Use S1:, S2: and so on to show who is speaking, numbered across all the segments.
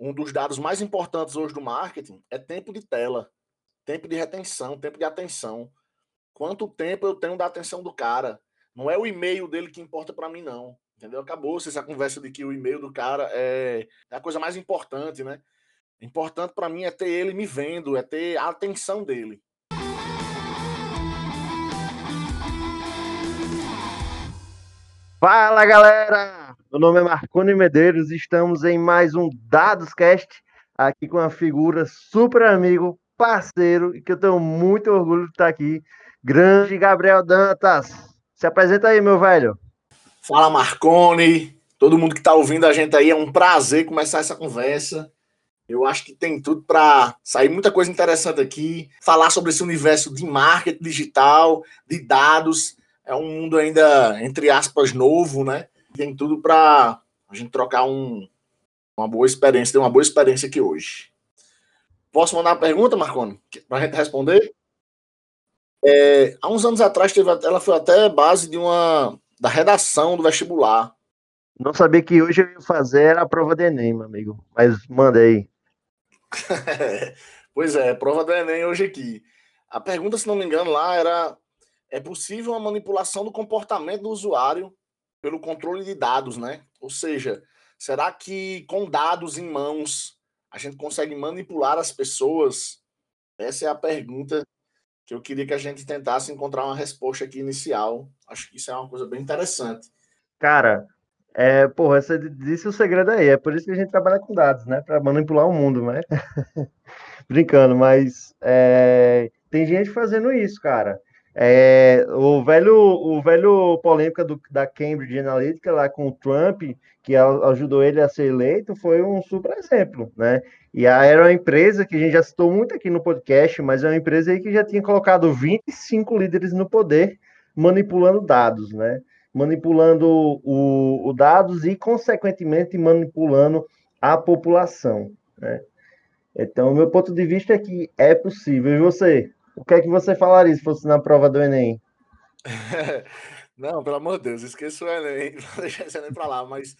S1: um dos dados mais importantes hoje do marketing é tempo de tela, tempo de retenção, tempo de atenção. Quanto tempo eu tenho da atenção do cara? Não é o e-mail dele que importa para mim, não. Entendeu? Acabou-se essa conversa de que o e-mail do cara é, é a coisa mais importante, né? Importante para mim é ter ele me vendo, é ter a atenção dele.
S2: Fala galera, meu nome é Marconi Medeiros, estamos em mais um Dados Cast, aqui com uma figura super amigo, parceiro, e que eu tenho muito orgulho de estar aqui, grande Gabriel Dantas. Se apresenta aí, meu velho.
S1: Fala Marconi, todo mundo que está ouvindo a gente aí, é um prazer começar essa conversa. Eu acho que tem tudo para sair muita coisa interessante aqui, falar sobre esse universo de marketing digital, de dados é um mundo ainda, entre aspas, novo, né? Tem tudo para a gente trocar um, uma boa experiência, ter uma boa experiência aqui hoje. Posso mandar uma pergunta, Marconi, para a gente responder? É, há uns anos atrás, teve, ela foi até base de uma da redação do vestibular.
S2: Não sabia que hoje eu ia fazer a prova do Enem, meu amigo. Mas manda aí.
S1: pois é, prova do Enem hoje aqui. A pergunta, se não me engano, lá era é possível a manipulação do comportamento do usuário pelo controle de dados, né? Ou seja, será que com dados em mãos a gente consegue manipular as pessoas? Essa é a pergunta que eu queria que a gente tentasse encontrar uma resposta aqui inicial. Acho que isso é uma coisa bem interessante.
S2: Cara, é, porra, você disse o segredo aí. É por isso que a gente trabalha com dados, né? Para manipular o mundo, né? Brincando, mas é, tem gente fazendo isso, cara. É, o velho, o velho polêmica do, da Cambridge Analytica lá com o Trump, que ajudou ele a ser eleito, foi um super exemplo, né? E a, era uma empresa que a gente já citou muito aqui no podcast, mas é uma empresa aí que já tinha colocado 25 líderes no poder, manipulando dados, né? Manipulando o, o dados e, consequentemente, manipulando a população, né? Então, meu ponto de vista é que é possível. E você? O que é que você falaria se fosse na prova do Enem?
S1: Não, pelo amor de Deus, esqueça o Enem, deixa esse Enem para lá, mas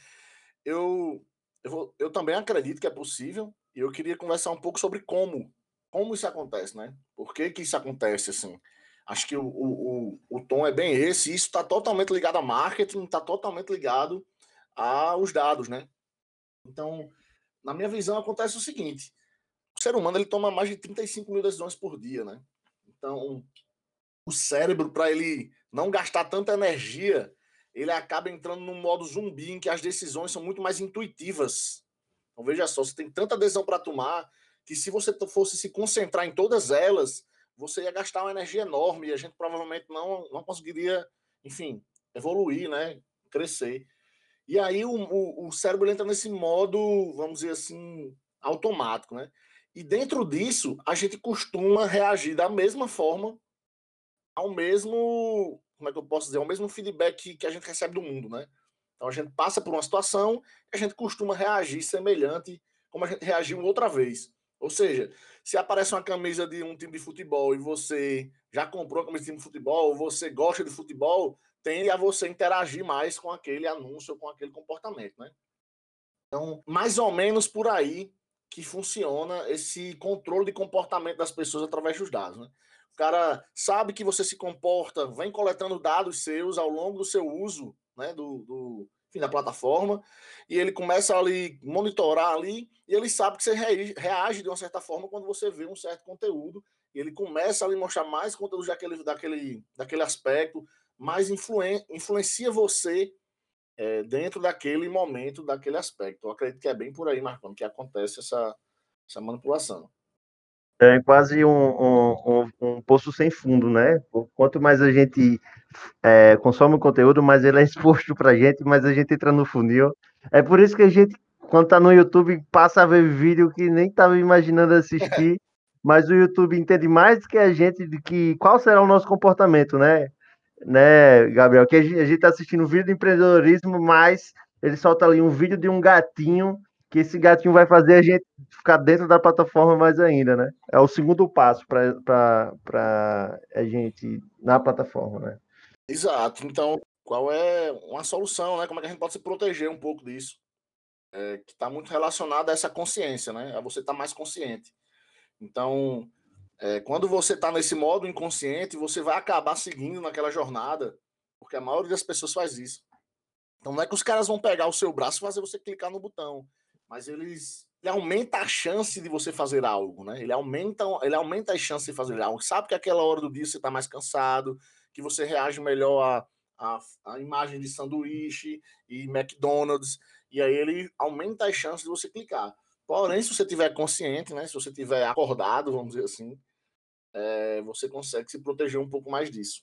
S1: eu, eu, vou, eu também acredito que é possível e eu queria conversar um pouco sobre como, como isso acontece, né? Por que, que isso acontece assim? Acho que o, o, o tom é bem esse, isso está totalmente ligado a marketing, está totalmente ligado aos dados, né? Então, na minha visão, acontece o seguinte: o ser humano ele toma mais de 35 mil decisões por dia, né? Então, o cérebro, para ele não gastar tanta energia, ele acaba entrando num modo zumbi em que as decisões são muito mais intuitivas. Então, veja só, você tem tanta decisão para tomar que se você fosse se concentrar em todas elas, você ia gastar uma energia enorme e a gente provavelmente não, não conseguiria, enfim, evoluir, né? Crescer. E aí o, o, o cérebro entra nesse modo, vamos dizer assim, automático, né? E dentro disso, a gente costuma reagir da mesma forma ao mesmo, como é que eu posso dizer, ao mesmo feedback que a gente recebe do mundo, né? Então a gente passa por uma situação e a gente costuma reagir semelhante como a gente reagiu outra vez. Ou seja, se aparece uma camisa de um time de futebol e você já comprou a camisa de time de futebol, você gosta de futebol, tende a você interagir mais com aquele anúncio, com aquele comportamento, né? Então, mais ou menos por aí que funciona esse controle de comportamento das pessoas através dos dados. Né? O cara sabe que você se comporta, vem coletando dados seus ao longo do seu uso né, do, do enfim, da plataforma, e ele começa ali monitorar ali, e ele sabe que você reage de uma certa forma quando você vê um certo conteúdo, e ele começa a lhe mostrar mais conteúdo daquele, daquele, daquele aspecto, mais influen, influencia você é, dentro daquele momento, daquele aspecto. Eu acredito que é bem por aí, Marcão, que acontece essa, essa manipulação.
S2: É quase um, um, um, um poço sem fundo, né? Quanto mais a gente é, consome o conteúdo, mais ele é exposto para a gente, mais a gente entra no funil. É por isso que a gente, quando está no YouTube, passa a ver vídeo que nem estava imaginando assistir, mas o YouTube entende mais do que a gente de que qual será o nosso comportamento, né? Né, Gabriel? Que a gente está assistindo um vídeo de empreendedorismo, mas ele solta ali um vídeo de um gatinho, que esse gatinho vai fazer a gente ficar dentro da plataforma mais ainda, né? É o segundo passo para a gente na plataforma, né?
S1: Exato. Então, qual é uma solução, né? Como é que a gente pode se proteger um pouco disso? é, que está muito relacionada a essa consciência, né? A você estar tá mais consciente. Então, é, quando você está nesse modo inconsciente, você vai acabar seguindo naquela jornada, porque a maioria das pessoas faz isso. Então, não é que os caras vão pegar o seu braço e fazer você clicar no botão, mas eles ele aumenta a chance de você fazer algo, né? Ele aumenta, ele aumenta as chances de fazer algo. Sabe que aquela hora do dia você está mais cansado, que você reage melhor a, a, a, imagem de sanduíche e McDonald's, e aí ele aumenta as chances de você clicar. Porém, se você tiver consciente, né? Se você tiver acordado, vamos dizer assim, é, você consegue se proteger um pouco mais disso.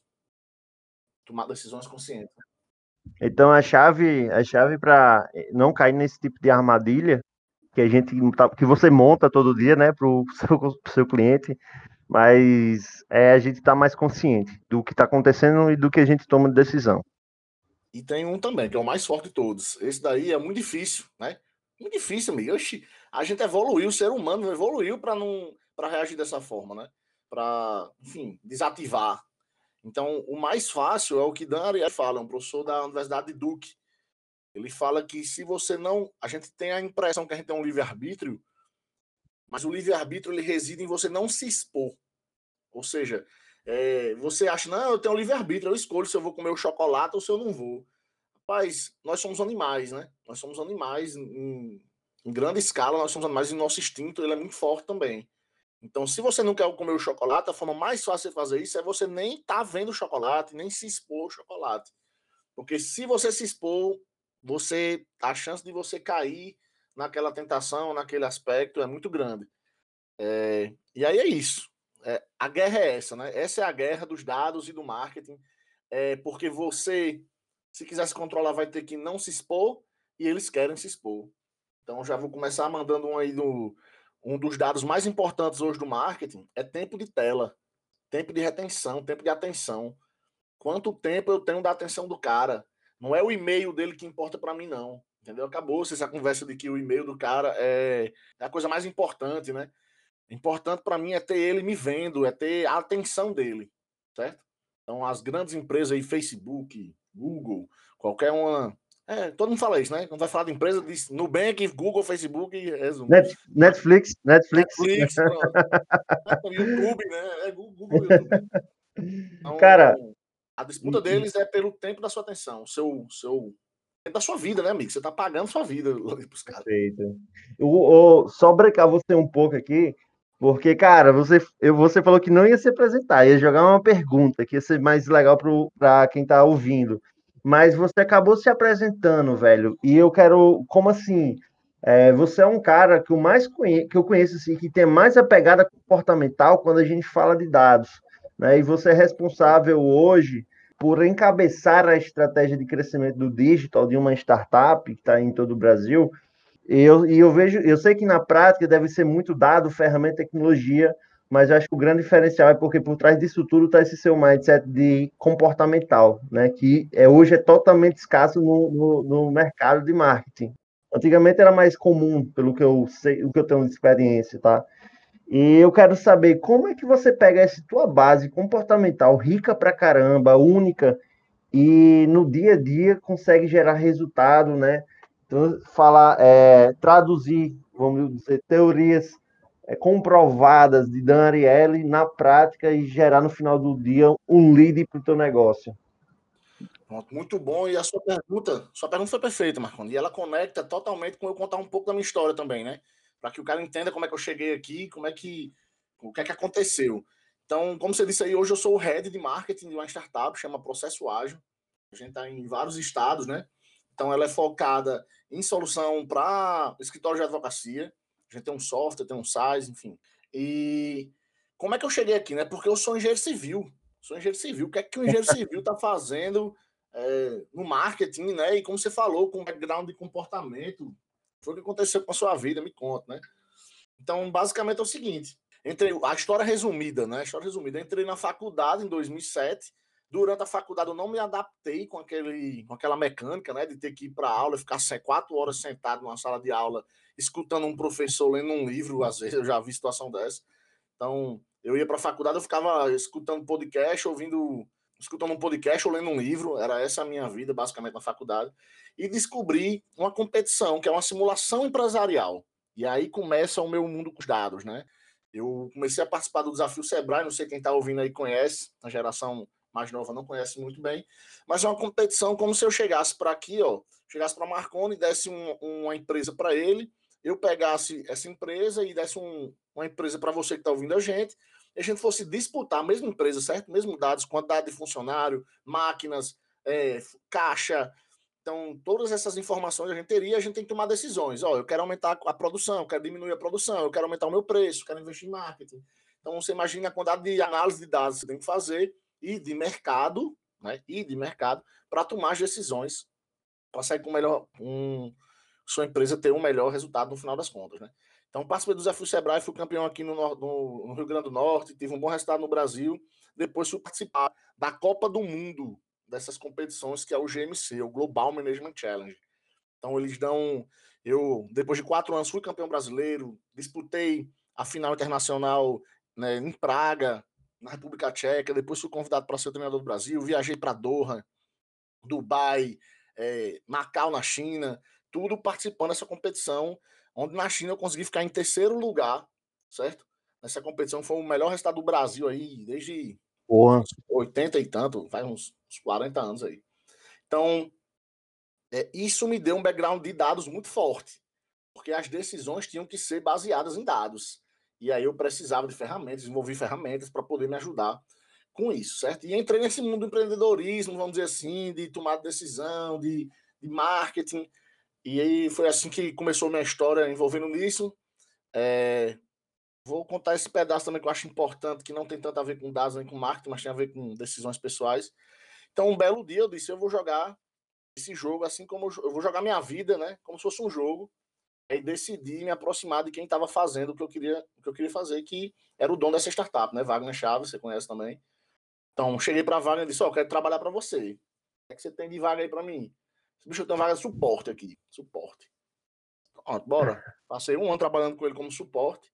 S1: Tomar decisões conscientes.
S2: Então a chave, a chave para não cair nesse tipo de armadilha que a gente tá, que você monta todo dia, né, para o seu, pro seu cliente, mas é a gente estar tá mais consciente do que está acontecendo e do que a gente toma de decisão.
S1: E tem um também, que é o mais forte de todos. Esse daí é muito difícil, né? Muito difícil, amigo. Oxi, a gente evoluiu, o ser humano evoluiu para não para reagir dessa forma, né? Para, enfim, desativar. Então, o mais fácil é o que Dan Ariely fala, um professor da Universidade de Duke, ele fala que se você não. A gente tem a impressão que a gente tem um livre-arbítrio, mas o livre-arbítrio ele reside em você não se expor. Ou seja, é, você acha, não, eu tenho um livre-arbítrio, eu escolho se eu vou comer o chocolate ou se eu não vou. Rapaz, nós somos animais, né? Nós somos animais em, em grande escala, nós somos animais e nosso instinto ele é muito forte também. Então, se você não quer comer o chocolate, a forma mais fácil de fazer isso é você nem tá vendo chocolate, nem se expor ao chocolate. Porque se você se expor, você a chance de você cair naquela tentação, naquele aspecto é muito grande. É, e aí é isso. É, a guerra é essa, né? Essa é a guerra dos dados e do marketing, é, porque você, se quiser se controlar, vai ter que não se expor e eles querem se expor. Então já vou começar mandando um aí do um dos dados mais importantes hoje do marketing é tempo de tela, tempo de retenção, tempo de atenção. Quanto tempo eu tenho da atenção do cara? Não é o e-mail dele que importa para mim, não. Entendeu? Acabou-se essa conversa de que o e-mail do cara é, é a coisa mais importante, né? Importante para mim é ter ele me vendo, é ter a atenção dele, certo? Então, as grandes empresas aí, Facebook, Google, qualquer uma. É, todo mundo fala isso, né? Quando vai falar de empresa, diz Nubank, Google, Facebook, resumo.
S2: Netflix, Netflix.
S1: Netflix, YouTube, né? É Google, YouTube. Então,
S2: Cara,
S1: a disputa deles é pelo tempo da sua atenção, seu, seu da sua vida, né, amigo? Você tá pagando sua vida pros caras.
S2: Perfeito. Eu, eu, só brecar você um pouco aqui, porque, cara, você, eu, você falou que não ia se apresentar, ia jogar uma pergunta que ia ser mais legal para quem tá ouvindo. Mas você acabou se apresentando, velho. E eu quero. Como assim? É, você é um cara que, o mais conhe, que eu conheço assim, que tem mais a pegada comportamental quando a gente fala de dados. Né? E você é responsável hoje por encabeçar a estratégia de crescimento do digital de uma startup que está em todo o Brasil. E eu, e eu vejo, eu sei que na prática deve ser muito dado ferramenta tecnologia, mas eu acho que o grande diferencial é porque por trás disso tudo está esse seu mindset de comportamental, né? Que é, hoje é totalmente escasso no, no, no mercado de marketing. Antigamente era mais comum, pelo que eu sei, o que eu tenho de experiência, tá? E eu quero saber como é que você pega essa tua base comportamental rica pra caramba, única, e no dia a dia consegue gerar resultado, né? Então, falar, é, traduzir, vamos dizer, teorias comprovadas de Dan Ariely na prática e gerar no final do dia um lead para o teu negócio.
S1: Muito bom. E a sua pergunta, sua pergunta foi perfeita, Marconi. E ela conecta totalmente com eu contar um pouco da minha história também, né? para que o cara entenda como é que eu cheguei aqui, como é que o que é que aconteceu. Então, como você disse aí, hoje eu sou o head de marketing de uma startup, chama Processo Ágil. A gente está em vários estados, né? Então, ela é focada em solução para escritório de advocacia. Gente tem um software, tem um SaaS, enfim. E como é que eu cheguei aqui, né? Porque eu sou engenheiro civil. Sou engenheiro civil. O que é que o engenheiro civil está fazendo é, no marketing, né? E como você falou, com background de comportamento, foi o que aconteceu com a sua vida, me conta, né? Então, basicamente é o seguinte: entrei, a história resumida, né? A história resumida. entrei na faculdade em 2007. Durante a faculdade eu não me adaptei com, aquele, com aquela mecânica, né? De ter que ir para aula e ficar quatro horas sentado numa sala de aula, escutando um professor lendo um livro, às vezes eu já vi situação dessa. Então, eu ia para a faculdade, eu ficava escutando podcast, ouvindo, escutando um podcast ou lendo um livro, era essa a minha vida, basicamente, na faculdade. e descobri uma competição, que é uma simulação empresarial. E aí começa o meu mundo com os dados, né? Eu comecei a participar do desafio Sebrae, não sei quem está ouvindo aí conhece, a geração mais nova não conhece muito bem, mas é uma competição como se eu chegasse para aqui, ó, chegasse para Marconi, desse um, uma empresa para ele, eu pegasse essa empresa e desse um, uma empresa para você que está ouvindo a gente, e a gente fosse disputar a mesma empresa, certo? Mesmo dados, quantidade de funcionário, máquinas, é, caixa. Então, todas essas informações a gente teria, a gente tem que tomar decisões. Ó, eu quero aumentar a produção, eu quero diminuir a produção, eu quero aumentar o meu preço, eu quero investir em marketing. Então, você imagina a quantidade de análise de dados que você tem que fazer e de mercado, né? E de mercado para tomar as decisões para sair com melhor um sua empresa ter um melhor resultado no final das contas, né? Então, participei do Desafio Sebrae, fui campeão aqui no, no, no, Rio Grande do Norte, tive um bom resultado no Brasil. Depois fui participar da Copa do Mundo dessas competições, que é o GMC, o Global Management Challenge. Então, eles dão. Eu, depois de quatro anos, fui campeão brasileiro, disputei a final internacional né, em Praga, na República Tcheca. Depois fui convidado para ser treinador do Brasil. Viajei para Doha, Dubai, é, Macau, na China, tudo participando dessa competição onde na China eu consegui ficar em terceiro lugar, certo? Nessa competição foi o melhor resultado do Brasil aí, desde
S2: Porra.
S1: 80 e tanto, faz uns, uns 40 anos aí. Então, é, isso me deu um background de dados muito forte, porque as decisões tinham que ser baseadas em dados. E aí eu precisava de ferramentas, desenvolvi ferramentas para poder me ajudar com isso, certo? E entrei nesse mundo do empreendedorismo, vamos dizer assim, de tomar decisão, de, de marketing. E aí foi assim que começou minha história envolvendo nisso. É, vou contar esse pedaço também que eu acho importante, que não tem tanto a ver com dados nem com marketing, mas tem a ver com decisões pessoais. Então, um belo dia eu disse, eu vou jogar esse jogo assim como eu vou jogar minha vida, né? Como se fosse um jogo. Aí decidi me aproximar de quem estava fazendo o que eu queria, o que eu queria fazer, que era o dono dessa startup, né? Wagner Chaves, você conhece também. Então, cheguei para Wagner e disse: Ó, oh, eu quero trabalhar para você. O que, é que você tem de vaga aí para mim? Bicho, eu tenho vaga de suporte aqui. Suporte. Pronto, bora. Passei um ano trabalhando com ele como suporte.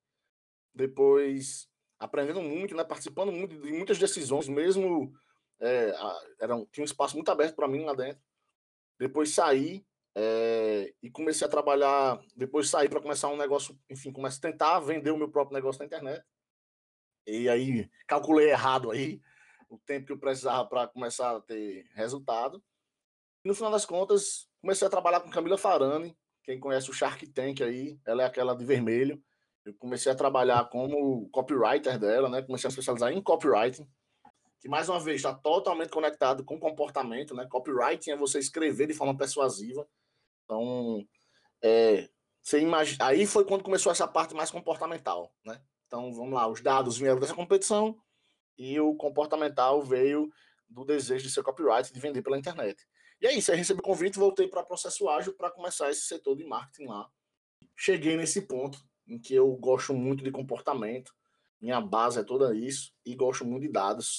S1: Depois aprendendo muito, né? Participando muito de muitas decisões, mesmo é, era tinha um espaço muito aberto para mim lá dentro. Depois saí é, e comecei a trabalhar. Depois saí para começar um negócio, enfim, comecei a tentar vender o meu próprio negócio na internet. E aí calculei errado aí o tempo que eu precisava para começar a ter resultado. E no final das contas, comecei a trabalhar com Camila Farani, quem conhece o Shark Tank aí, ela é aquela de vermelho. Eu comecei a trabalhar como copywriter dela, né? Comecei a especializar em copywriting, que mais uma vez está totalmente conectado com comportamento, né? Copywriting é você escrever de forma persuasiva. Então, é, você imagina, aí foi quando começou essa parte mais comportamental, né? Então, vamos lá, os dados vieram dessa competição e o comportamental veio do desejo de ser copyright, de vender pela internet. E é aí recebi o convite, voltei para processo ágil para começar esse setor de marketing lá. Cheguei nesse ponto em que eu gosto muito de comportamento, minha base é toda isso, e gosto muito de dados.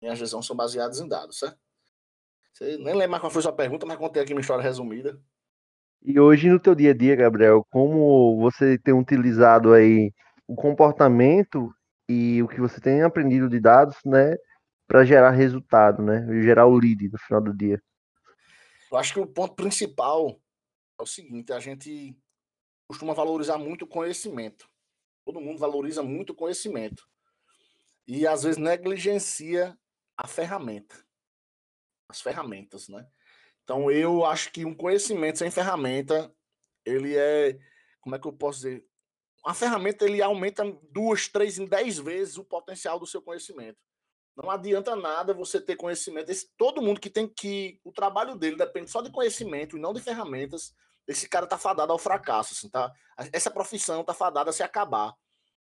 S1: Minhas decisões são baseadas em dados, certo? Você nem lembra qual foi a sua pergunta, mas contei aqui uma história resumida.
S2: E hoje no teu dia a dia, Gabriel, como você tem utilizado aí o comportamento e o que você tem aprendido de dados, né, para gerar resultado, né, gerar o lead no final do dia?
S1: Eu acho que o ponto principal é o seguinte: a gente costuma valorizar muito o conhecimento. Todo mundo valoriza muito o conhecimento. E às vezes negligencia a ferramenta. As ferramentas, né? Então eu acho que um conhecimento sem ferramenta, ele é, como é que eu posso dizer? A ferramenta ele aumenta duas, três, em dez vezes o potencial do seu conhecimento. Não adianta nada você ter conhecimento. Esse, todo mundo que tem que. O trabalho dele depende só de conhecimento e não de ferramentas. Esse cara tá fadado ao fracasso, assim, tá? Essa profissão tá fadada a se acabar.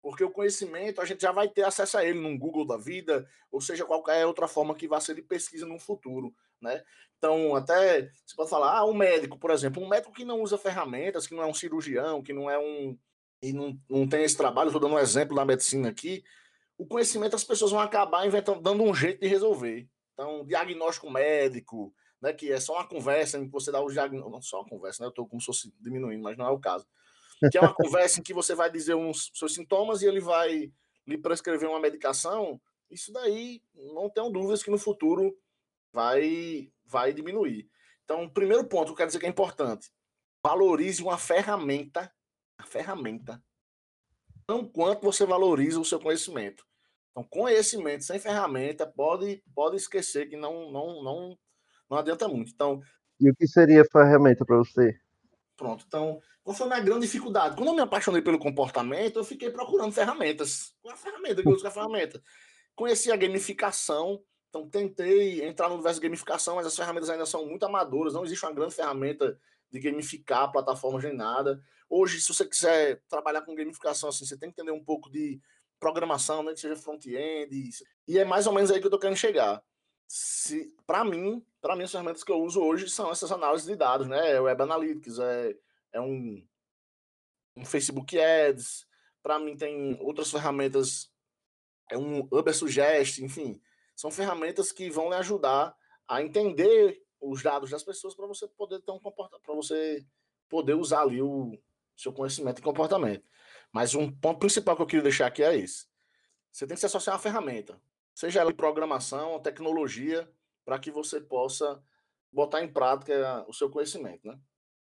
S1: Porque o conhecimento a gente já vai ter acesso a ele num Google da vida, ou seja, qualquer outra forma que vá ser de pesquisa no futuro, né? Então, até você pode falar, ah, um médico, por exemplo, um médico que não usa ferramentas, que não é um cirurgião, que não é um. e não, não tem esse trabalho, estou dando um exemplo da medicina aqui, o conhecimento as pessoas vão acabar inventando, dando um jeito de resolver. Então, diagnóstico médico, né, que é só uma conversa em que você dá o diagnóstico, não só uma conversa, né, eu estou como se fosse diminuindo, mas não é o caso. Que é uma conversa em que você vai dizer uns seus sintomas e ele vai lhe prescrever uma medicação. Isso daí, não tenho dúvidas que no futuro vai vai diminuir. Então, primeiro ponto, eu quero dizer que é importante. Valorize uma ferramenta, a ferramenta, não quanto você valoriza o seu conhecimento. Então, conhecimento sem ferramenta pode, pode esquecer que não, não, não, não adianta muito. Então,
S2: e o que seria ferramenta para você?
S1: Pronto. Então, qual foi a minha grande dificuldade? Quando eu me apaixonei pelo comportamento, eu fiquei procurando ferramentas. Qual é a ferramenta que eu uso? a ferramenta? Conheci a gamificação, então tentei entrar no universo de gamificação, mas as ferramentas ainda são muito amadoras, não existe uma grande ferramenta de gamificar plataformas nem nada. Hoje, se você quiser trabalhar com gamificação, assim, você tem que entender um pouco de programação, né, que seja front-end, e é mais ou menos aí que eu tô querendo chegar. Se, para mim, para mim as ferramentas que eu uso hoje são essas análises de dados, né? É Web Analytics, é, é um, um Facebook Ads, para mim tem outras ferramentas, é um Uber Suggest, enfim, são ferramentas que vão lhe ajudar a entender os dados das pessoas para você poder ter um comportamento, para você poder usar ali o seu conhecimento e comportamento. Mas um ponto principal que eu queria deixar aqui é esse. Você tem que se associar a uma ferramenta, seja ela programação, tecnologia, para que você possa botar em prática o seu conhecimento, né?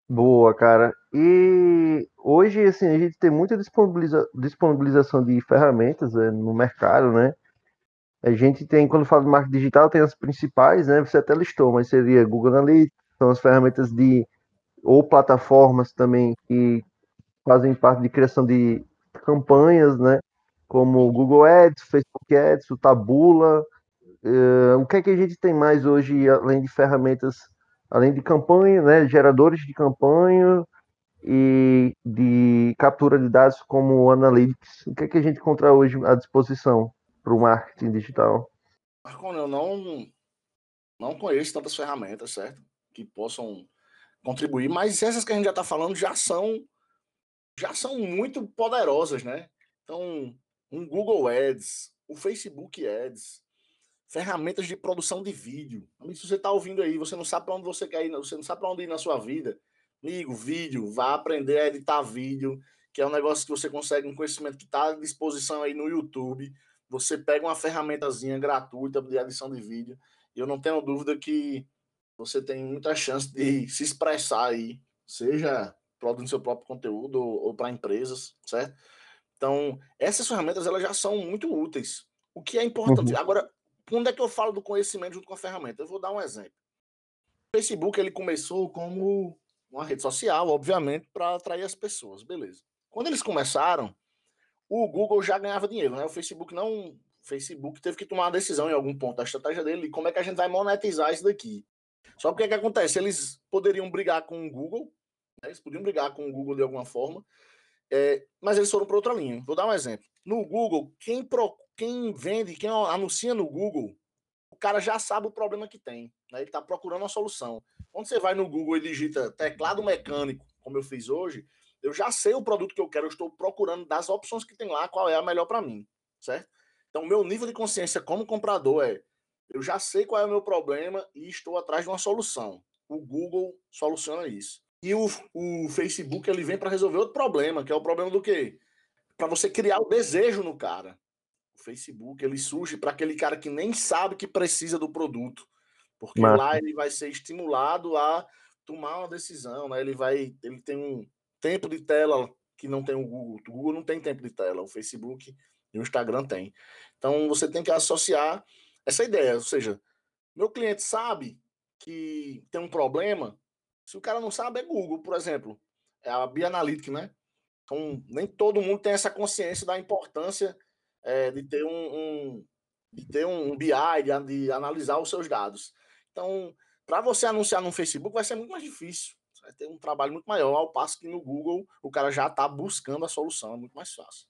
S2: Boa, cara. E hoje, assim, a gente tem muita disponibiliza disponibilização de ferramentas né, no mercado, né? A gente tem, quando fala de marketing digital, tem as principais, né? Você até listou, mas seria Google Analytics, são as ferramentas de ou plataformas também que fazem parte de criação de campanhas, né? Como Google Ads, Facebook Ads, o Tabula. Uh, o que é que a gente tem mais hoje, além de ferramentas, além de campanha, né? Geradores de campanha e de captura de dados como o Analytics. O que é que a gente encontra hoje à disposição para o marketing digital?
S1: Marconi, eu não, não conheço tantas ferramentas, certo? Que possam contribuir, mas essas que a gente já está falando já são já são muito poderosas, né? Então, um Google Ads, o Facebook Ads, ferramentas de produção de vídeo. Se você está ouvindo aí, você não sabe para onde você quer ir, você não sabe para onde ir na sua vida, amigo, vídeo, vá aprender a editar vídeo, que é um negócio que você consegue, um conhecimento que está à disposição aí no YouTube. Você pega uma ferramentazinha gratuita de edição de vídeo, e eu não tenho dúvida que você tem muita chance de se expressar aí, seja produzindo seu próprio conteúdo ou, ou para empresas, certo? Então, essas ferramentas elas já são muito úteis. O que é importante. Uhum. Agora, quando é que eu falo do conhecimento junto com a ferramenta? Eu vou dar um exemplo. O Facebook ele começou como uma rede social, obviamente, para atrair as pessoas, beleza. Quando eles começaram, o Google já ganhava dinheiro, né? O Facebook não. Facebook teve que tomar uma decisão em algum ponto da estratégia dele, como é que a gente vai monetizar isso daqui. Só que o é que acontece? Eles poderiam brigar com o Google né? Eles podiam brigar com o Google de alguma forma, é, mas eles foram para outra linha. Vou dar um exemplo. No Google, quem, pro, quem vende, quem anuncia no Google, o cara já sabe o problema que tem. Né? Ele está procurando uma solução. Quando você vai no Google e digita teclado mecânico, como eu fiz hoje, eu já sei o produto que eu quero, eu estou procurando das opções que tem lá, qual é a melhor para mim, certo? Então, o meu nível de consciência como comprador é, eu já sei qual é o meu problema e estou atrás de uma solução. O Google soluciona isso. E o, o Facebook ele vem para resolver outro problema, que é o problema do quê? Para você criar o desejo no cara. O Facebook ele surge para aquele cara que nem sabe que precisa do produto, porque Mas... lá ele vai ser estimulado a tomar uma decisão, né? Ele vai, ele tem um tempo de tela que não tem o Google. O Google não tem tempo de tela, o Facebook e o Instagram tem. Então você tem que associar essa ideia, ou seja, meu cliente sabe que tem um problema, se o cara não sabe, é Google, por exemplo. É a Bianalytics, né? Então, nem todo mundo tem essa consciência da importância é, de ter um, um, de ter um BI, de, de analisar os seus dados. Então, para você anunciar no Facebook vai ser muito mais difícil. Vai ter um trabalho muito maior, ao passo que no Google o cara já está buscando a solução, é muito mais fácil.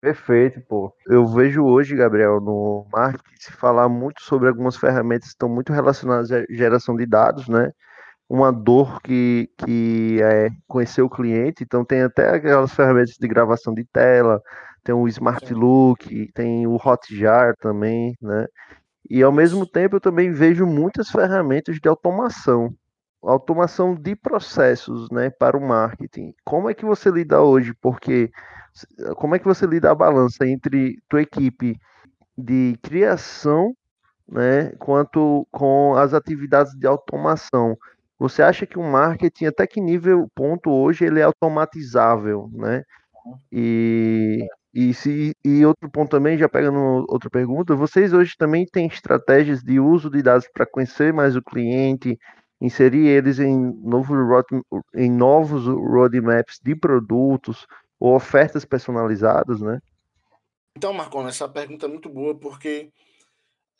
S2: Perfeito, pô. Eu vejo hoje, Gabriel, no marketing se falar muito sobre algumas ferramentas que estão muito relacionadas à geração de dados, né? uma dor que, que é conhecer o cliente, então tem até aquelas ferramentas de gravação de tela, tem o Smart Look, tem o Hotjar também, né? E ao mesmo tempo eu também vejo muitas ferramentas de automação, automação de processos, né, para o marketing. Como é que você lida hoje? Porque como é que você lida a balança entre tua equipe de criação, né, quanto com as atividades de automação? Você acha que o marketing, até que nível, ponto hoje, ele é automatizável, né? E, e, se, e outro ponto também, já pegando outra pergunta, vocês hoje também têm estratégias de uso de dados para conhecer mais o cliente, inserir eles em, novo, em novos roadmaps de produtos ou ofertas personalizadas, né?
S1: Então, Marcon, essa pergunta é muito boa porque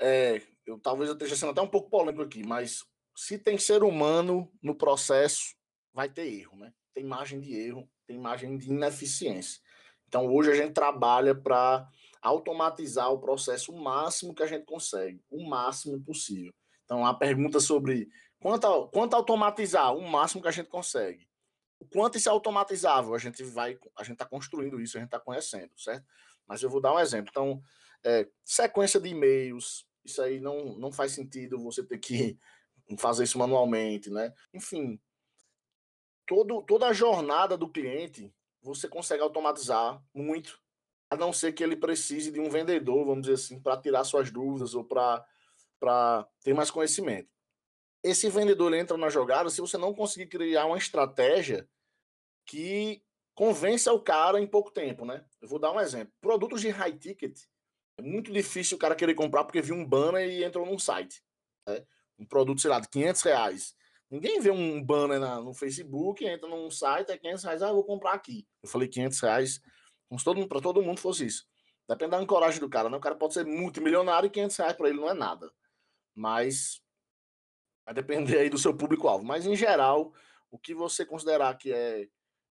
S1: é, eu talvez eu esteja sendo até um pouco polêmico aqui, mas se tem ser humano no processo, vai ter erro, né? Tem margem de erro, tem margem de ineficiência. Então, hoje a gente trabalha para automatizar o processo o máximo que a gente consegue, o máximo possível. Então, a pergunta sobre quanto, quanto automatizar, o máximo que a gente consegue. O quanto isso é automatizável, a gente vai, a gente está construindo isso, a gente está conhecendo, certo? Mas eu vou dar um exemplo. Então, é, sequência de e-mails, isso aí não, não faz sentido você ter que fazer isso manualmente, né? Enfim, todo, toda a jornada do cliente você consegue automatizar muito, a não ser que ele precise de um vendedor, vamos dizer assim, para tirar suas dúvidas ou para ter mais conhecimento. Esse vendedor entra na jogada se você não conseguir criar uma estratégia que convença o cara em pouco tempo, né? Eu vou dar um exemplo. Produtos de high ticket, é muito difícil o cara querer comprar porque viu um banner e entrou num site. Né? Um produto, sei lá, de 500 reais. Ninguém vê um banner na, no Facebook, entra num site, é 500 reais, ah, vou comprar aqui. Eu falei 500 reais, para todo, todo mundo fosse isso. Depende da ancoragem do cara, né? O cara pode ser multimilionário e 500 reais para ele não é nada. Mas vai depender aí do seu público-alvo. Mas, em geral, o que você considerar que é,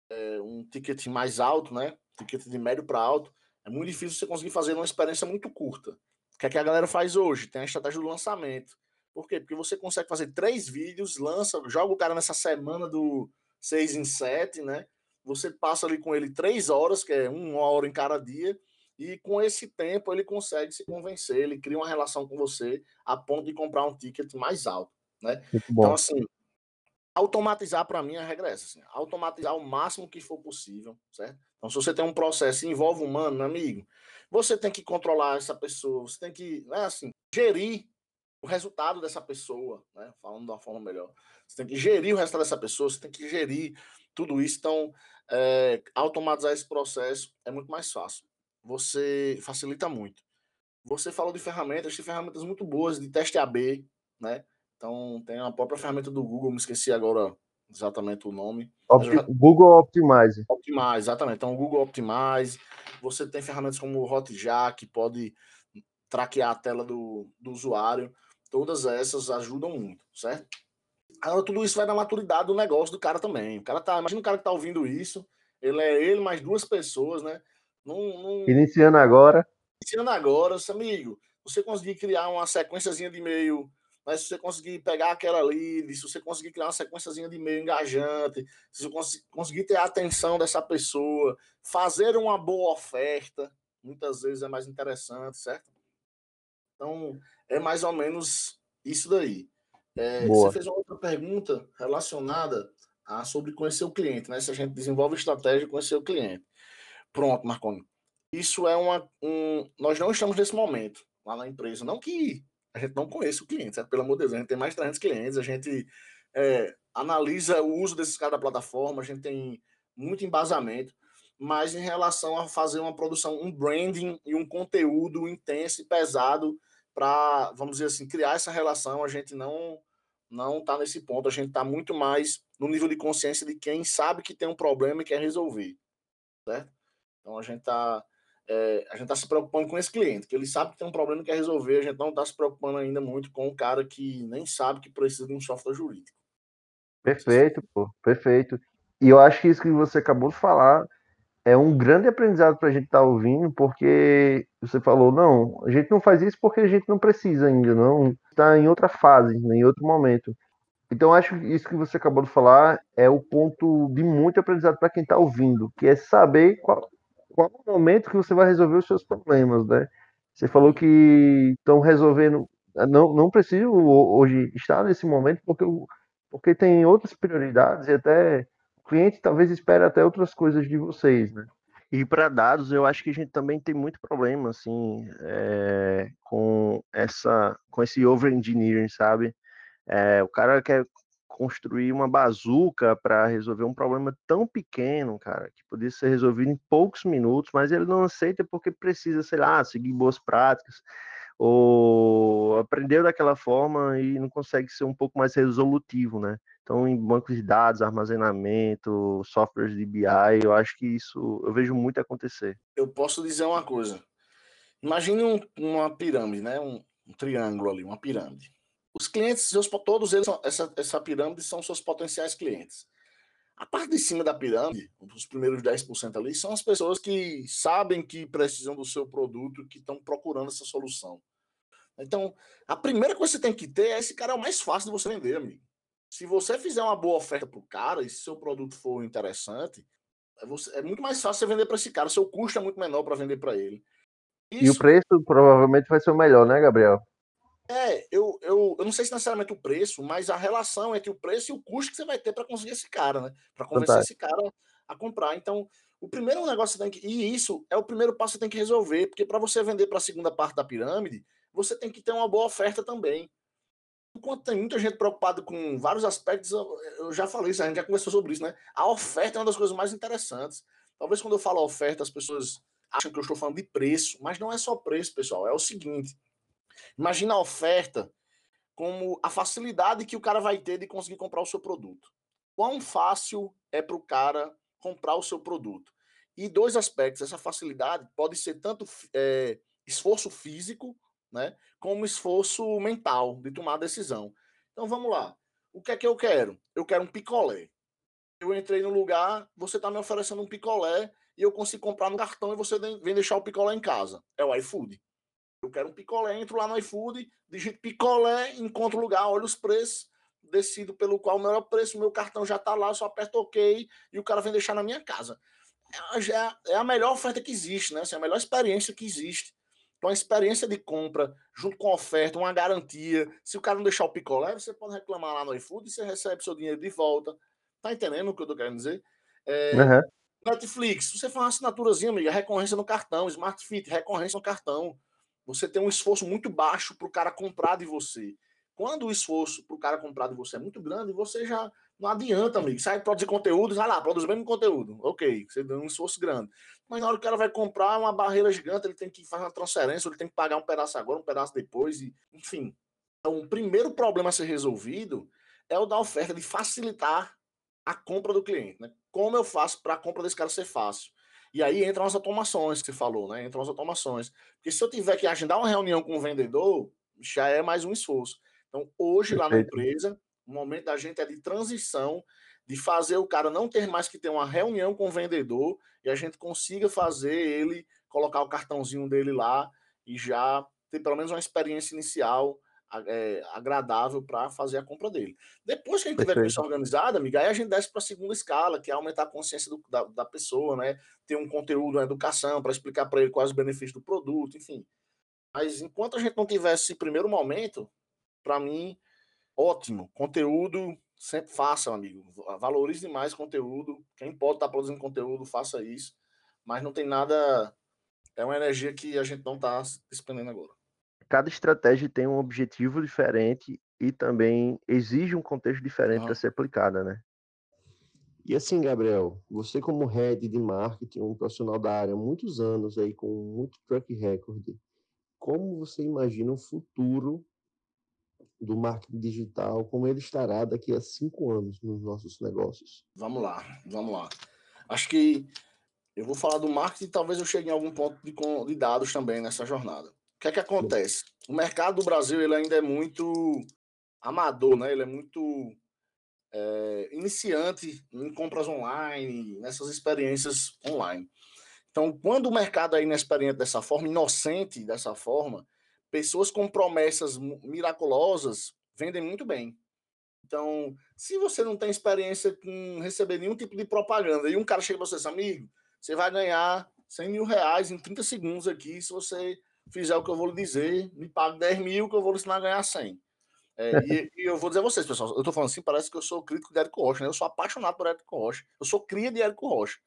S1: é um ticket mais alto, né? Ticket de médio para alto, é muito difícil você conseguir fazer uma experiência muito curta. O que, é que a galera faz hoje? Tem a estratégia do lançamento. Por quê? Porque você consegue fazer três vídeos, lança, joga o cara nessa semana do 6 em 7, né? Você passa ali com ele três horas, que é uma hora em cada dia, e com esse tempo ele consegue se convencer, ele cria uma relação com você a ponto de comprar um ticket mais alto, né? Então, assim, automatizar para mim é essa, assim, automatizar o máximo que for possível, certo? Então, se você tem um processo que envolve humano, amigo, você tem que controlar essa pessoa, você tem que, né, assim, gerir o resultado dessa pessoa, né? Falando de uma forma melhor. Você tem que gerir o resultado dessa pessoa, você tem que gerir tudo isso. Então, é, automatizar esse processo é muito mais fácil. Você facilita muito. Você falou de ferramentas, tem ferramentas muito boas de teste AB, né? Então, tem a própria ferramenta do Google, me esqueci agora exatamente o nome.
S2: já... Google Optimize.
S1: Optimize, exatamente. Então, o Google Optimize. Você tem ferramentas como o Hotjar, que pode traquear a tela do, do usuário. Todas essas ajudam muito, certo? Agora, tudo isso vai da maturidade do negócio do cara também. O cara tá, imagina o cara que tá ouvindo isso, ele é ele mais duas pessoas, né? Num, num...
S2: Iniciando agora.
S1: Iniciando agora, amigo, você conseguir criar uma sequenciazinha de e-mail, mas se você conseguir pegar aquela lead, se você conseguir criar uma sequenciazinha de e-mail engajante, se você cons conseguir ter a atenção dessa pessoa, fazer uma boa oferta, muitas vezes é mais interessante, certo? Então, é mais ou menos isso daí. É, você fez uma outra pergunta relacionada a sobre conhecer o cliente, né? Se a gente desenvolve estratégia, conhecer o cliente. Pronto, Marconi. Isso é uma. Um, nós não estamos nesse momento lá na empresa. Não que a gente não conheça o cliente, certo? pelo amor de Deus, a gente tem mais de 300 clientes, a gente é, analisa o uso desses caras da plataforma, a gente tem muito embasamento, mas em relação a fazer uma produção, um branding e um conteúdo intenso e pesado para, vamos dizer assim, criar essa relação, a gente não não está nesse ponto, a gente está muito mais no nível de consciência de quem sabe que tem um problema e quer resolver, certo? Então a gente está é, a gente está se preocupando com esse cliente, que ele sabe que tem um problema e quer resolver, a gente não está se preocupando ainda muito com o cara que nem sabe que precisa de um software jurídico.
S2: Perfeito, pô, perfeito. E eu acho que isso que você acabou de falar é um grande aprendizado para a gente estar tá ouvindo, porque você falou, não, a gente não faz isso porque a gente não precisa ainda, não está em outra fase, né, em outro momento. Então, acho que isso que você acabou de falar é o ponto de muito aprendizado para quem está ouvindo, que é saber qual, qual o momento que você vai resolver os seus problemas, né? Você falou que estão resolvendo, não, não preciso hoje estar nesse momento porque, porque tem outras prioridades e até cliente talvez espere até outras coisas de vocês, né? E para dados, eu acho que a gente também tem muito problema, assim, é, com essa, com esse over engineering, sabe? É, o cara quer construir uma bazuca para resolver um problema tão pequeno, cara, que poderia ser resolvido em poucos minutos, mas ele não aceita porque precisa, sei lá, seguir boas práticas, ou aprendeu daquela forma e não consegue ser um pouco mais resolutivo, né? Então, em bancos de dados, armazenamento, softwares de BI, eu acho que isso eu vejo muito acontecer.
S1: Eu posso dizer uma coisa. Imagine um, uma pirâmide, né? Um, um, triângulo ali, uma pirâmide. Os clientes, todos eles, essa, essa pirâmide são seus potenciais clientes. A parte de cima da pirâmide, os primeiros 10% ali, são as pessoas que sabem que precisam do seu produto, que estão procurando essa solução. Então, a primeira coisa que você tem que ter é esse cara é o mais fácil de você vender, amigo. Se você fizer uma boa oferta para o cara e se seu produto for interessante, é, você, é muito mais fácil você vender para esse cara. O seu custo é muito menor para vender para ele.
S2: Isso, e o preço provavelmente vai ser o melhor, né, Gabriel?
S1: É, eu, eu, eu não sei se necessariamente o preço, mas a relação entre o preço e o custo que você vai ter para conseguir esse cara, né? Para convencer Fantástico. esse cara a comprar. Então, o primeiro negócio que você tem que. E isso é o primeiro passo que você tem que resolver, porque para você vender para a segunda parte da pirâmide, você tem que ter uma boa oferta também. Enquanto tem muita gente preocupada com vários aspectos, eu já falei isso, a gente já conversou sobre isso, né? A oferta é uma das coisas mais interessantes. Talvez quando eu falo oferta, as pessoas acham que eu estou falando de preço, mas não é só preço, pessoal. É o seguinte: Imagina a oferta como a facilidade que o cara vai ter de conseguir comprar o seu produto. Quão fácil é para o cara comprar o seu produto? E dois aspectos, essa facilidade pode ser tanto é, esforço físico, né, como esforço mental de tomar decisão. Então vamos lá. O que é que eu quero? Eu quero um picolé. Eu entrei no lugar, você está me oferecendo um picolé e eu consigo comprar no cartão e você vem deixar o picolé em casa. É o iFood. Eu quero um picolé, entro lá no iFood, digito picolé, encontro lugar, olho os preços, decido pelo qual o melhor preço, meu cartão já está lá, só aperto OK e o cara vem deixar na minha casa. É, é a melhor oferta que existe, né? Assim, é a melhor experiência que existe. Então, a experiência de compra, junto com a oferta, uma garantia. Se o cara não deixar o picolé, você pode reclamar lá no iFood e você recebe seu dinheiro de volta. Tá entendendo o que eu tô querendo dizer? É, uhum. Netflix, você faz uma assinaturazinha, amiga, recorrência no cartão. Smart Fit, recorrência no cartão você tem um esforço muito baixo para o cara comprar de você. Quando o esforço para o cara comprar de você é muito grande, você já não adianta, amigo. Sai produzir conteúdo, vai lá, produz o mesmo conteúdo. Ok, você deu um esforço grande. Mas na hora que o cara vai comprar é uma barreira gigante, ele tem que fazer uma transferência, ele tem que pagar um pedaço agora, um pedaço depois, e enfim. Então, o primeiro problema a ser resolvido é o da oferta, de facilitar a compra do cliente. Né? Como eu faço para a compra desse cara ser fácil? E aí entram as automações que você falou, né? Entram as automações. Porque se eu tiver que agendar uma reunião com o vendedor, já é mais um esforço. Então, hoje, lá na empresa, o momento da gente é de transição, de fazer o cara não ter mais que ter uma reunião com o vendedor e a gente consiga fazer ele colocar o cartãozinho dele lá e já ter pelo menos uma experiência inicial é, agradável para fazer a compra dele. Depois que a gente tiver com isso organizado, amiga, aí a gente desce para a segunda escala, que é aumentar a consciência do, da, da, pessoa, né? Ter um conteúdo, uma educação para explicar para ele quais os benefícios do produto, enfim. Mas enquanto a gente não tivesse esse primeiro momento, para mim, ótimo. Conteúdo, sempre faça, amigo. Valorize demais conteúdo. Quem pode estar tá produzindo conteúdo, faça isso. Mas não tem nada. É uma energia que a gente não está despendendo agora
S2: cada estratégia tem um objetivo diferente e também exige um contexto diferente para ser aplicada, né?
S3: E assim, Gabriel, você como head de marketing, um profissional da área há muitos anos aí com muito track record, como você imagina o futuro do marketing digital, como ele estará daqui a cinco anos nos nossos negócios?
S1: Vamos lá, vamos lá. Acho que eu vou falar do marketing, talvez eu chegue em algum ponto de, de dados também nessa jornada. O que é que acontece? O mercado do Brasil ele ainda é muito amador, né? Ele é muito é, iniciante em compras online, nessas experiências online. Então, quando o mercado é inexperiente dessa forma, inocente dessa forma, pessoas com promessas miraculosas vendem muito bem. Então, se você não tem experiência com receber nenhum tipo de propaganda e um cara chega para você, amigo, você vai ganhar 100 mil reais em 30 segundos aqui se você fizer o que eu vou lhe dizer, me pague 10 mil que eu vou lhe ensinar a ganhar 100. É, e, e, eu vou dizer a vocês, pessoal, eu tô falando assim, parece que eu sou crítico de Érico Rocha, né? Eu sou apaixonado por Érico Rocha. Eu sou cria de Érico Rocha.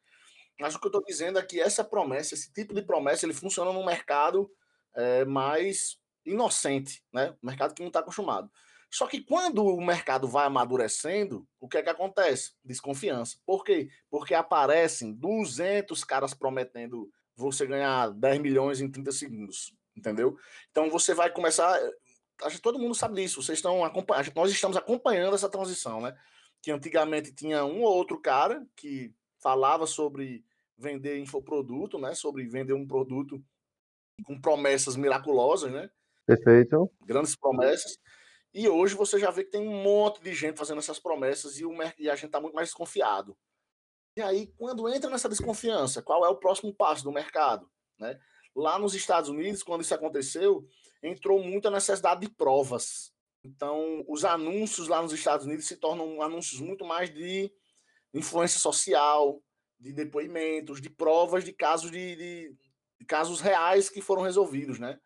S1: Mas o que eu tô dizendo é que essa promessa, esse tipo de promessa, ele funciona num mercado é, mais inocente, né? Um mercado que não está acostumado. Só que quando o mercado vai amadurecendo, o que é que acontece? Desconfiança. Por quê? Porque aparecem 200 caras prometendo você ganhar 10 milhões em 30 segundos, entendeu? Então você vai começar, acho que todo mundo sabe disso, vocês estão acompanhando, nós estamos acompanhando essa transição, né? Que antigamente tinha um ou outro cara que falava sobre vender infoproduto, né? Sobre vender um produto com promessas miraculosas, né?
S2: Perfeito.
S1: Grandes promessas. E hoje você já vê que tem um monte de gente fazendo essas promessas e, o, e a gente está muito mais desconfiado. E aí, quando entra nessa desconfiança, qual é o próximo passo do mercado? Né? Lá nos Estados Unidos, quando isso aconteceu, entrou muita necessidade de provas. Então, os anúncios lá nos Estados Unidos se tornam anúncios muito mais de influência social, de depoimentos, de provas de casos de, de, de casos reais que foram resolvidos, né?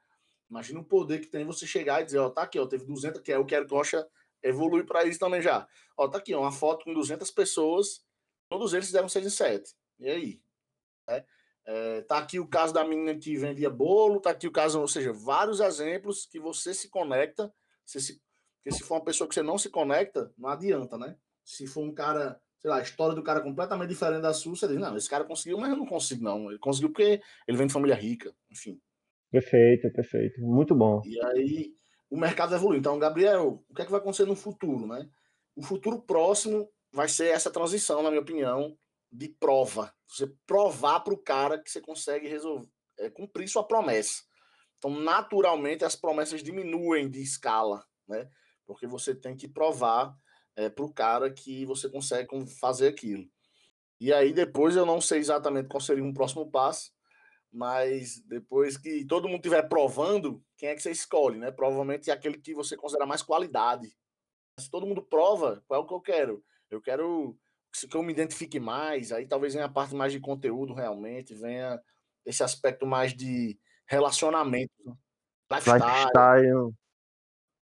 S1: Imagina o poder que tem você chegar e dizer, ó, tá aqui, ó, teve 200, que é o que a Coxa evolui para isso também já. Ó, tá aqui, ó, uma foto com 200 pessoas, todos eles fizeram 6 em 7. E aí? É, é, tá aqui o caso da menina que vendia bolo, tá aqui o caso, ou seja, vários exemplos que você se conecta, você se, porque se for uma pessoa que você não se conecta, não adianta, né? Se for um cara, sei lá, a história do cara completamente diferente da sua, você diz, não, esse cara conseguiu, mas eu não consigo, não. Ele conseguiu porque ele vem de família rica, enfim.
S2: Perfeito, perfeito. Muito bom.
S1: E aí o mercado evolui. Então, Gabriel, o que é que vai acontecer no futuro, né? O futuro próximo vai ser essa transição, na minha opinião, de prova. Você provar para o cara que você consegue resolver, é, cumprir sua promessa. Então, naturalmente, as promessas diminuem de escala, né? Porque você tem que provar é, para o cara que você consegue fazer aquilo. E aí, depois, eu não sei exatamente qual seria um próximo passo, mas depois que todo mundo estiver provando, quem é que você escolhe, né? Provavelmente é aquele que você considera mais qualidade. Se todo mundo prova, qual é o que eu quero? Eu quero que eu me identifique mais, aí talvez venha a parte mais de conteúdo realmente, venha esse aspecto mais de relacionamento, né?
S2: lifestyle. lifestyle.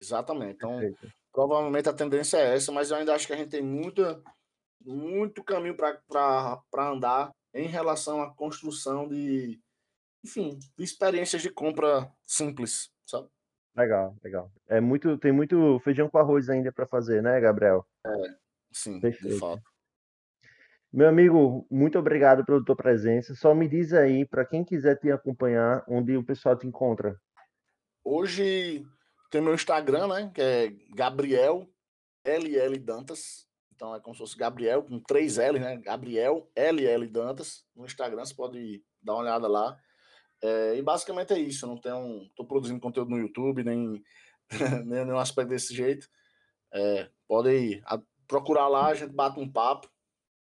S1: Exatamente. Então, Perfeito. provavelmente a tendência é essa, mas eu ainda acho que a gente tem muita, muito caminho para andar em relação à construção de, enfim, de experiências de compra simples, sabe?
S2: Legal, legal. É muito, tem muito feijão com arroz ainda para fazer, né, Gabriel?
S1: É, sim, Perfeito. de fato.
S2: Meu amigo, muito obrigado pela tua presença. Só me diz aí, para quem quiser te acompanhar, onde o pessoal te encontra.
S1: Hoje tem meu Instagram, né, que é Gabriel LL Dantas. Então é como se fosse Gabriel com três L, né? Gabriel LL Dantas no Instagram, você pode dar uma olhada lá. É, e basicamente é isso. Eu não tenho, tô produzindo conteúdo no YouTube nem nem nenhum aspecto desse jeito. É, pode procurar lá, a gente bate um papo.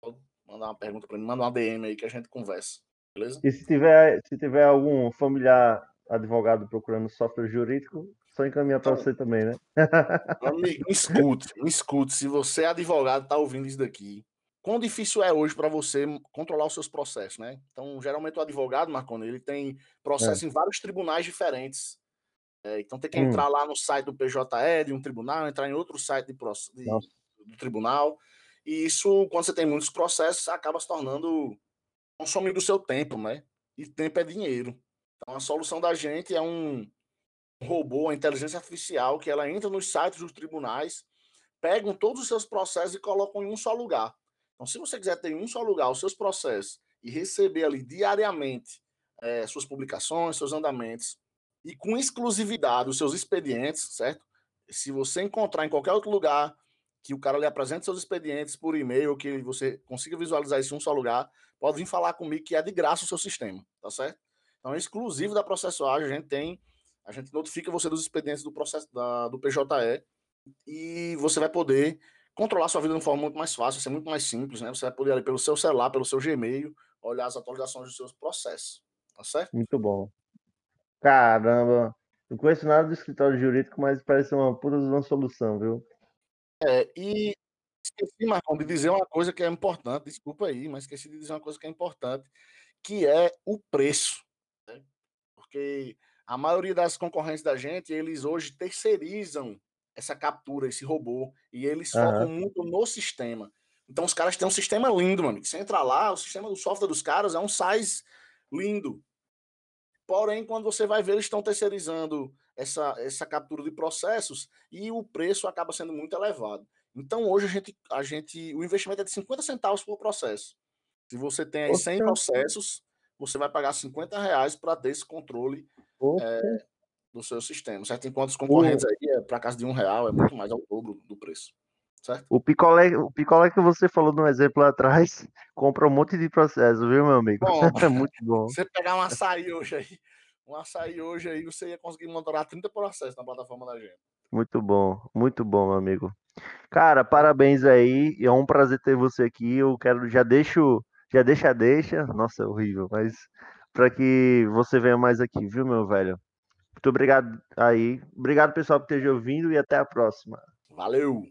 S1: Pode mandar uma pergunta para mim, manda uma DM aí que a gente conversa. Beleza?
S2: E se tiver, se tiver algum familiar advogado procurando software jurídico, só encaminhar para então, você também, né?
S1: Amigo, me escute, me escute. Se você é advogado, tá ouvindo isso daqui, quão difícil é hoje para você controlar os seus processos, né? Então, geralmente o advogado, Marconi, ele tem processo é. em vários tribunais diferentes. É, então tem que hum. entrar lá no site do PJE de um tribunal, entrar em outro site de, de, do tribunal. E isso, quando você tem muitos processos, acaba se tornando consumindo o seu tempo, né? E tempo é dinheiro. Então a solução da gente é um robô, a inteligência artificial, que ela entra nos sites dos tribunais, pegam todos os seus processos e colocam em um só lugar. Então, se você quiser ter em um só lugar os seus processos e receber ali diariamente é, suas publicações, seus andamentos, e com exclusividade os seus expedientes, certo? Se você encontrar em qualquer outro lugar que o cara lhe apresente seus expedientes por e-mail, que você consiga visualizar isso em um só lugar, pode vir falar comigo que é de graça o seu sistema, tá certo? Então, é exclusivo da processuagem, a gente tem, a gente notifica você dos expedientes do processo da, do PJE e você vai poder controlar sua vida de uma forma muito mais fácil, ser muito mais simples, né? Você vai poder ali pelo seu celular, pelo seu Gmail, olhar as atualizações dos seus processos, tá certo?
S2: Muito bom. Caramba, não conheço nada do escritório jurídico, mas parece uma puta de uma solução, viu?
S1: É, e esqueci, Marcão, de dizer uma coisa que é importante, desculpa aí, mas esqueci de dizer uma coisa que é importante, que é o preço. Né? Porque a maioria das concorrentes da gente, eles hoje terceirizam essa captura, esse robô, e eles uhum. focam muito no sistema. Então os caras têm um sistema lindo, mano. Você entra lá, o sistema do software dos caras é um size lindo. Porém, quando você vai ver, eles estão terceirizando essa, essa captura de processos e o preço acaba sendo muito elevado. Então, hoje, a gente, a gente, o investimento é de 50 centavos por processo. Se você tem aí 100 processos, você vai pagar 50 reais para ter esse controle é, do seu sistema. Certo? Enquanto os concorrentes aí, é, para casa de um real, é muito mais, ao dobro do preço. Certo?
S2: O picolé, o picolé que você falou no exemplo atrás, compra um monte de processo, viu, meu amigo?
S1: Bom,
S2: é muito bom.
S1: Você pegar um açaí hoje aí, um açaí hoje aí, você ia conseguir monitorar 30 processos na plataforma da gente.
S2: Muito bom, muito bom, meu amigo. Cara, parabéns aí. É um prazer ter você aqui. Eu quero, já deixo, já deixa, deixa. Nossa, é horrível, mas para que você venha mais aqui, viu, meu velho? Muito obrigado aí. Obrigado, pessoal, por ter ouvindo e até a próxima.
S1: Valeu!